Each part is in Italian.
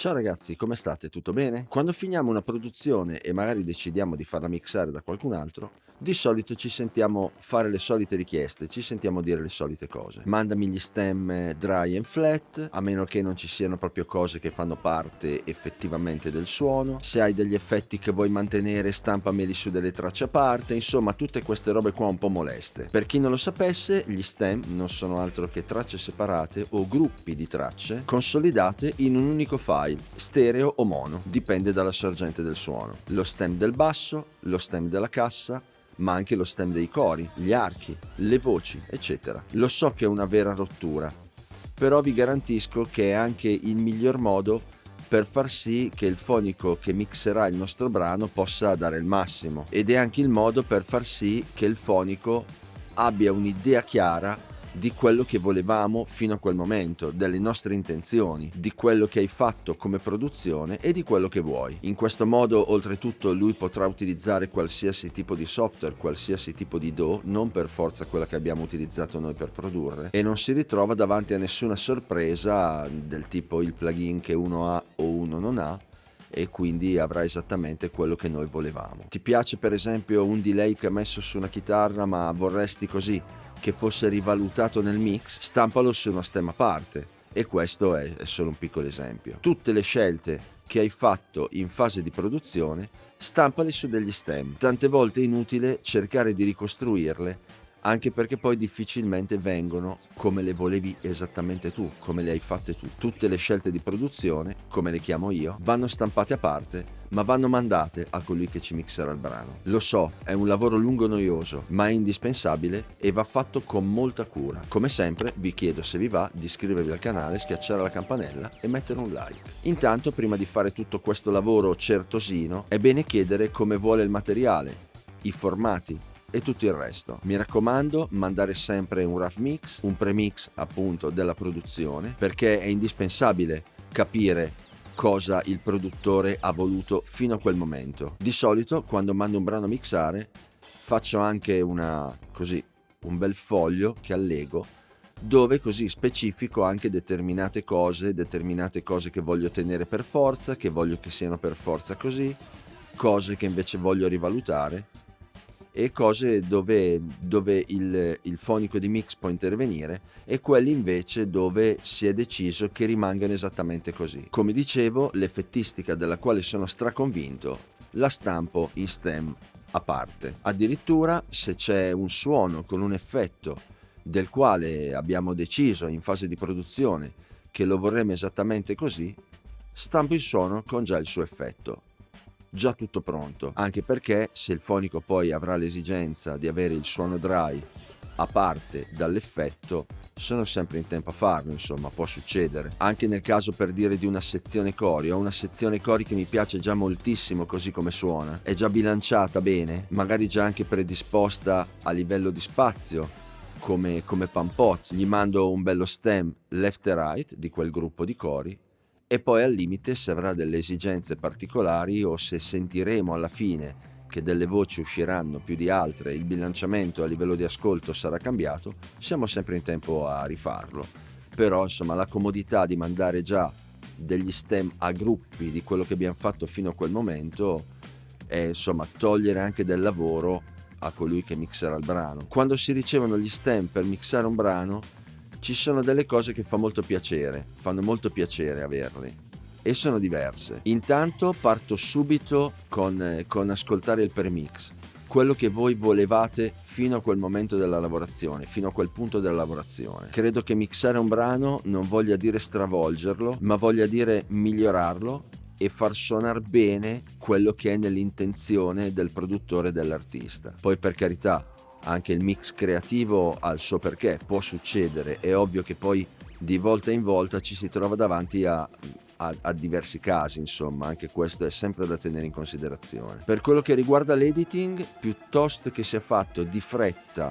Ciao ragazzi, come state? Tutto bene? Quando finiamo una produzione e magari decidiamo di farla mixare da qualcun altro, di solito ci sentiamo fare le solite richieste, ci sentiamo dire le solite cose. Mandami gli stem dry and flat, a meno che non ci siano proprio cose che fanno parte effettivamente del suono. Se hai degli effetti che vuoi mantenere, stampameli su delle tracce a parte, insomma, tutte queste robe qua un po' moleste. Per chi non lo sapesse, gli stem non sono altro che tracce separate o gruppi di tracce consolidate in un unico file, stereo o mono, dipende dalla sorgente del suono. Lo stem del basso, lo stem della cassa, ma anche lo stem dei cori, gli archi, le voci, eccetera. Lo so che è una vera rottura, però vi garantisco che è anche il miglior modo per far sì che il fonico che mixerà il nostro brano possa dare il massimo ed è anche il modo per far sì che il fonico abbia un'idea chiara di quello che volevamo fino a quel momento, delle nostre intenzioni, di quello che hai fatto come produzione e di quello che vuoi. In questo modo, oltretutto, lui potrà utilizzare qualsiasi tipo di software, qualsiasi tipo di DO, non per forza quella che abbiamo utilizzato noi per produrre, e non si ritrova davanti a nessuna sorpresa del tipo il plugin che uno ha o uno non ha, e quindi avrà esattamente quello che noi volevamo. Ti piace per esempio un delay che hai messo su una chitarra ma vorresti così che fosse rivalutato nel mix, stampalo su una stemma a parte. E questo è, solo un piccolo esempio. Tutte le scelte che hai fatto in fase di produzione, stampale su degli stem. Tante volte è inutile cercare di ricostruirle anche perché poi difficilmente vengono come le volevi esattamente tu, come le hai fatte tu. Tutte le scelte di produzione, come le chiamo io, vanno stampate a parte, ma vanno mandate a colui che ci mixerà il brano. Lo so, è un lavoro lungo e noioso, ma è indispensabile e va fatto con molta cura. Come sempre, vi chiedo se vi va di iscrivervi al canale, schiacciare la campanella e mettere un like. Intanto, prima di fare tutto questo lavoro certosino, è bene chiedere come vuole il materiale, i formati, e tutto il resto. Mi raccomando, mandare sempre un rough mix, un premix appunto della produzione, perché è indispensabile capire cosa il produttore ha voluto fino a quel momento. Di solito quando mando un brano a mixare faccio anche una così un bel foglio che allego dove così specifico anche determinate cose, determinate cose che voglio tenere per forza, che voglio che siano per forza così, cose che invece voglio rivalutare e cose dove, dove il, il, fonico di mix può intervenire e quelli invece dove si è deciso che rimangano esattamente così. Come dicevo, l'effettistica della quale sono straconvinto la stampo in stem a parte. Addirittura se c'è un suono con un effetto del quale abbiamo deciso in fase di produzione che lo vorremmo esattamente così, stampo il suono con già il suo effetto già tutto pronto, anche perché se il fonico poi avrà l'esigenza di avere il suono dry a parte dall'effetto, sono sempre in tempo a farlo, insomma, può succedere. Anche nel caso per dire di una sezione cori, ho una sezione cori che mi piace già moltissimo così come suona, è già bilanciata bene, magari già anche predisposta a livello di spazio, come, come Pampot, gli mando un bello stem left e right di quel gruppo di cori e poi al limite se avrà delle esigenze particolari o se sentiremo alla fine che delle voci usciranno più di altre, il bilanciamento a livello di ascolto sarà cambiato, siamo sempre in tempo a rifarlo. Però insomma la comodità di mandare già degli stem a gruppi di quello che abbiamo fatto fino a quel momento è insomma togliere anche del lavoro a colui che mixerà il brano. Quando si ricevono gli stem per mixare un brano ci sono delle cose che fa molto piacere, fanno molto piacere averli e sono diverse. Intanto parto subito con, eh, con ascoltare il premix, quello che voi volevate fino a quel momento della lavorazione, fino a quel punto della lavorazione. Credo che mixare un brano non voglia dire stravolgerlo, ma voglia dire migliorarlo e far suonare bene quello che è nell'intenzione del produttore e dell'artista. Poi per carità, anche il mix creativo ha il suo perché, può succedere, è ovvio che poi di volta in volta ci si trova davanti a a, a diversi casi, insomma, anche questo è sempre da tenere in considerazione. Per quello che riguarda l'editing, piuttosto che sia fatto di fretta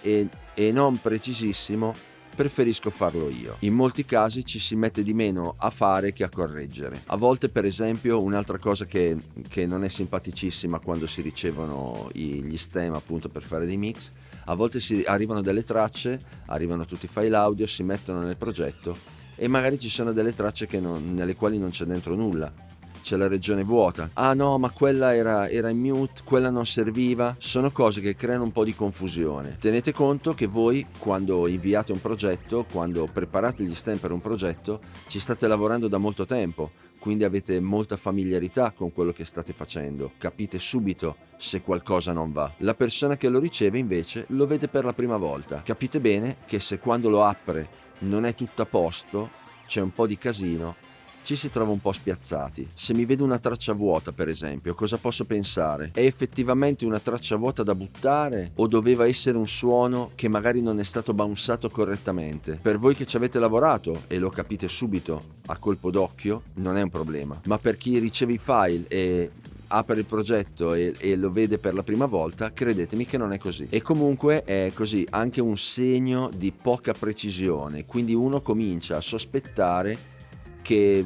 e, e non precisissimo, preferisco farlo io. In molti casi ci si mette di meno a fare che a correggere. A volte, per esempio, un'altra cosa che, che non è simpaticissima quando si ricevono gli stem appunto per fare dei mix, a volte si arrivano delle tracce, arrivano tutti i file audio, si mettono nel progetto e magari ci sono delle tracce non, nelle quali non c'è dentro nulla c'è la regione vuota. Ah no, ma quella era, era, in mute, quella non serviva. Sono cose che creano un po' di confusione. Tenete conto che voi, quando inviate un progetto, quando preparate gli stem per un progetto, ci state lavorando da molto tempo. Quindi avete molta familiarità con quello che state facendo, capite subito se qualcosa non va. La persona che lo riceve invece lo vede per la prima volta. Capite bene che se quando lo apre non è tutto a posto, c'è un po' di casino, ci si trova un po' spiazzati. Se mi vedo una traccia vuota, per esempio, cosa posso pensare? È effettivamente una traccia vuota da buttare o doveva essere un suono che magari non è stato bounceato correttamente? Per voi che ci avete lavorato e lo capite subito a colpo d'occhio, non è un problema. Ma per chi riceve i file e apre il progetto e, e, lo vede per la prima volta, credetemi che non è così. E comunque è così, anche un segno di poca precisione, quindi uno comincia a sospettare che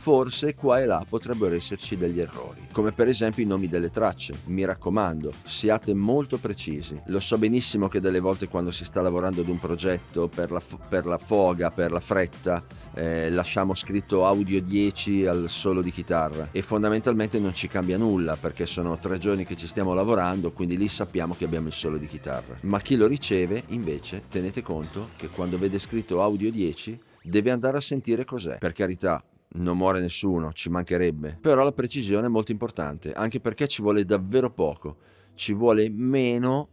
forse qua e là potrebbero esserci degli errori, come per esempio i nomi delle tracce. Mi raccomando, siate molto precisi. Lo so benissimo che delle volte quando si sta lavorando ad un progetto per la, per la foga, per la fretta, eh, lasciamo scritto audio 10 al solo di chitarra e fondamentalmente non ci cambia nulla perché sono tre giorni che ci stiamo lavorando, quindi lì sappiamo che abbiamo il solo di chitarra. Ma chi lo riceve invece tenete conto che quando vede scritto audio 10 deve andare a sentire cos'è. Per carità, non muore nessuno, ci mancherebbe. Però la precisione è molto importante, anche perché ci vuole davvero poco. Ci vuole meno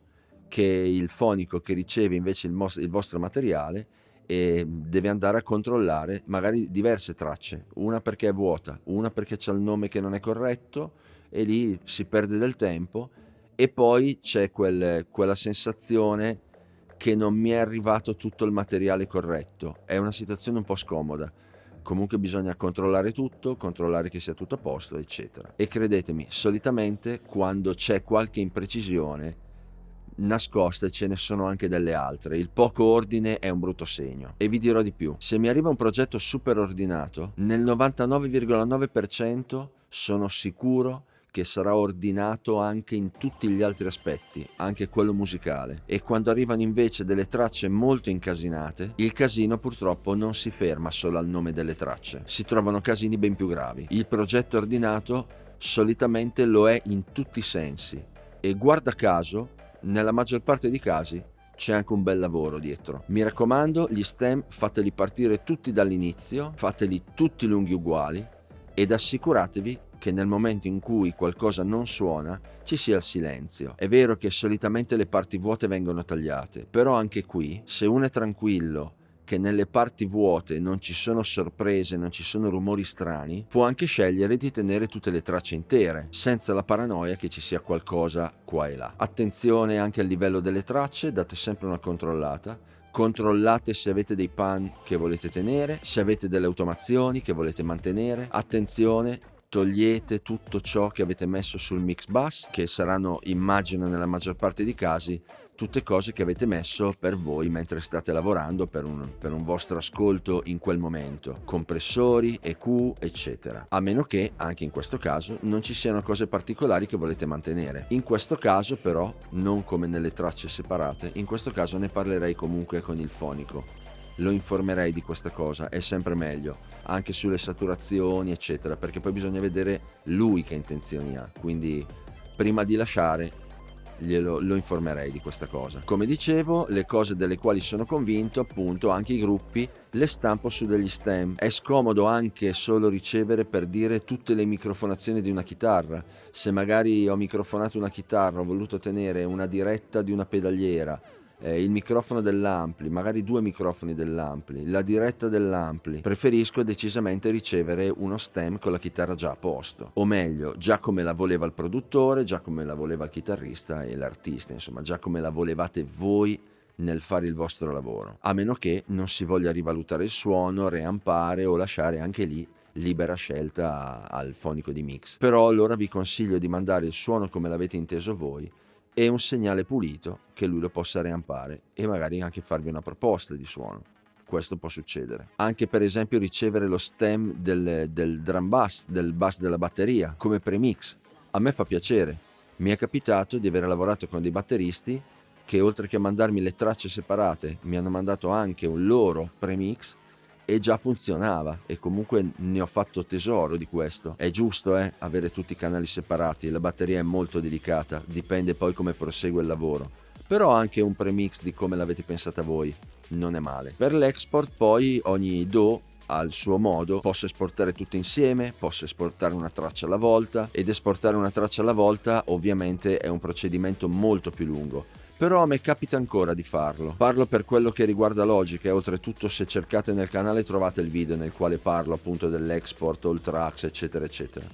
che il fonico che riceve invece il, mos- il vostro materiale e deve andare a controllare magari diverse tracce, una perché è vuota, una perché c'è il nome che non è corretto e lì si perde del tempo e poi c'è quel, quella sensazione che non mi è arrivato tutto il materiale corretto. È una situazione un po' scomoda. Comunque bisogna controllare tutto, controllare che sia tutto a posto, eccetera. E credetemi, solitamente quando c'è qualche imprecisione nascoste ce ne sono anche delle altre. Il poco ordine è un brutto segno. E vi dirò di più, se mi arriva un progetto super ordinato, nel 99,9% sono sicuro che sarà ordinato anche in tutti gli altri aspetti, anche quello musicale. E quando arrivano invece delle tracce molto incasinate, il casino purtroppo non si ferma solo al nome delle tracce, si trovano casini ben più gravi. Il progetto ordinato solitamente lo è in tutti i sensi e guarda caso, nella maggior parte dei casi, c'è anche un bel lavoro dietro. Mi raccomando, gli stem fateli partire tutti dall'inizio, fateli tutti lunghi uguali ed assicuratevi che nel momento in cui qualcosa non suona ci sia il silenzio. È vero che solitamente le parti vuote vengono tagliate, però anche qui, se uno è tranquillo che nelle parti vuote non ci sono sorprese, non ci sono rumori strani, può anche scegliere di tenere tutte le tracce intere, senza la paranoia che ci sia qualcosa qua e là. Attenzione anche al livello delle tracce, date sempre una controllata, controllate se avete dei pan che volete tenere, se avete delle automazioni che volete mantenere. Attenzione, togliete tutto ciò che avete messo sul mix bus, che saranno, immagino, nella maggior parte dei casi, tutte cose che avete messo per voi mentre state lavorando per un, per un, vostro ascolto in quel momento, compressori, EQ, eccetera. A meno che, anche in questo caso, non ci siano cose particolari che volete mantenere. In questo caso, però, non come nelle tracce separate, in questo caso ne parlerei comunque con il fonico. Lo informerei di questa cosa, è sempre meglio anche sulle saturazioni, eccetera, perché poi bisogna vedere lui che intenzioni ha. Quindi prima di lasciare glielo lo informerei di questa cosa. Come dicevo, le cose delle quali sono convinto, appunto, anche i gruppi le stampo su degli stem. È scomodo anche solo ricevere per dire tutte le microfonazioni di una chitarra. Se magari ho microfonato una chitarra, ho voluto tenere una diretta di una pedaliera, eh, il microfono dell'ampli, magari due microfoni dell'ampli, la diretta dell'ampli, preferisco decisamente ricevere uno stem con la chitarra già a posto, o meglio, già come la voleva il produttore, già come la voleva il chitarrista e l'artista, insomma, già come la volevate voi nel fare il vostro lavoro, a meno che non si voglia rivalutare il suono, reampare o lasciare anche lì libera scelta al fonico di mix. Però allora vi consiglio di mandare il suono come l'avete inteso voi e un segnale pulito che lui lo possa reampare e magari anche farvi una proposta di suono. Questo può succedere. Anche per esempio ricevere lo stem del, del drum bass, del bass della batteria, come premix. A me fa piacere. Mi è capitato di aver lavorato con dei batteristi che oltre che mandarmi le tracce separate mi hanno mandato anche un loro premix e già funzionava e comunque ne ho fatto tesoro di questo. È giusto eh, avere tutti i canali separati, la batteria è molto delicata, dipende poi come prosegue il lavoro. Però anche un premix di come l'avete pensata voi non è male. Per l'export poi ogni DO al suo modo, posso esportare tutto insieme, posso esportare una traccia alla volta ed esportare una traccia alla volta ovviamente è un procedimento molto più lungo però a me capita ancora di farlo. Parlo per quello che riguarda Logic e oltretutto se cercate nel canale trovate il video nel quale parlo appunto dell'export, all tracks eccetera eccetera.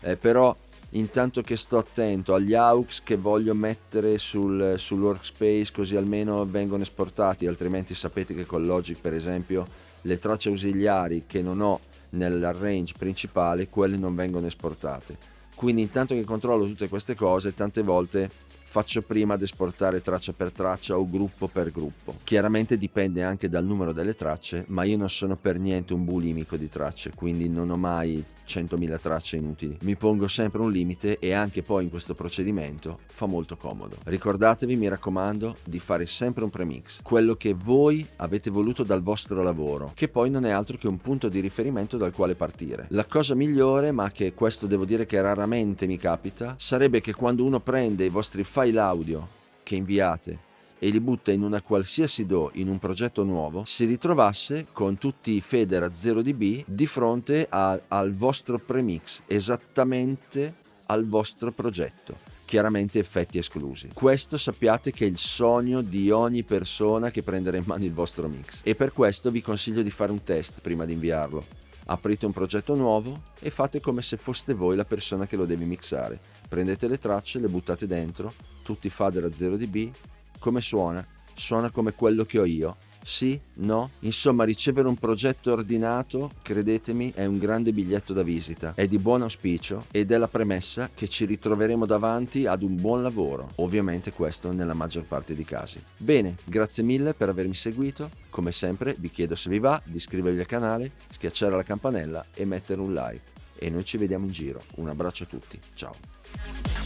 Eh, però intanto che sto attento agli aux che voglio mettere sul, sul workspace così almeno vengono esportati, altrimenti sapete che con Logic per esempio le tracce ausiliari che non ho nel range principale, quelle non vengono esportate. Quindi intanto che controllo tutte queste cose, tante volte faccio prima ad esportare traccia per traccia o gruppo per gruppo. Chiaramente dipende anche dal numero delle tracce, ma io non sono per niente un bulimico di tracce, quindi non ho mai 100.000 tracce inutili. Mi pongo sempre un limite e anche poi in questo procedimento fa molto comodo. Ricordatevi, mi raccomando, di fare sempre un premix, quello che voi avete voluto dal vostro lavoro, che poi non è altro che un punto di riferimento dal quale partire. La cosa migliore, ma che questo devo dire che raramente mi capita, sarebbe che quando uno prende i vostri file audio che inviate e li butta in una qualsiasi DO in un progetto nuovo, si ritrovasse con tutti i fader a 0 dB di fronte a, al vostro premix, esattamente al vostro progetto. Chiaramente effetti esclusi. Questo sappiate che è il sogno di ogni persona che prenderà in mano il vostro mix. E per questo vi consiglio di fare un test prima di inviarlo. Aprite un progetto nuovo e fate come se foste voi la persona che lo deve mixare. Prendete le tracce, le buttate dentro, tutti i fader a 0 dB, come suona? Suona come quello che ho io. Sì? No? Insomma, ricevere un progetto ordinato, credetemi, è un grande biglietto da visita. È di buon auspicio ed è la premessa che ci ritroveremo davanti ad un buon lavoro. Ovviamente questo nella maggior parte dei casi. Bene, grazie mille per avermi seguito. Come sempre vi chiedo se vi va di iscrivervi al canale, schiacciare la campanella e mettere un like. E noi ci vediamo in giro. Un abbraccio a tutti. Ciao.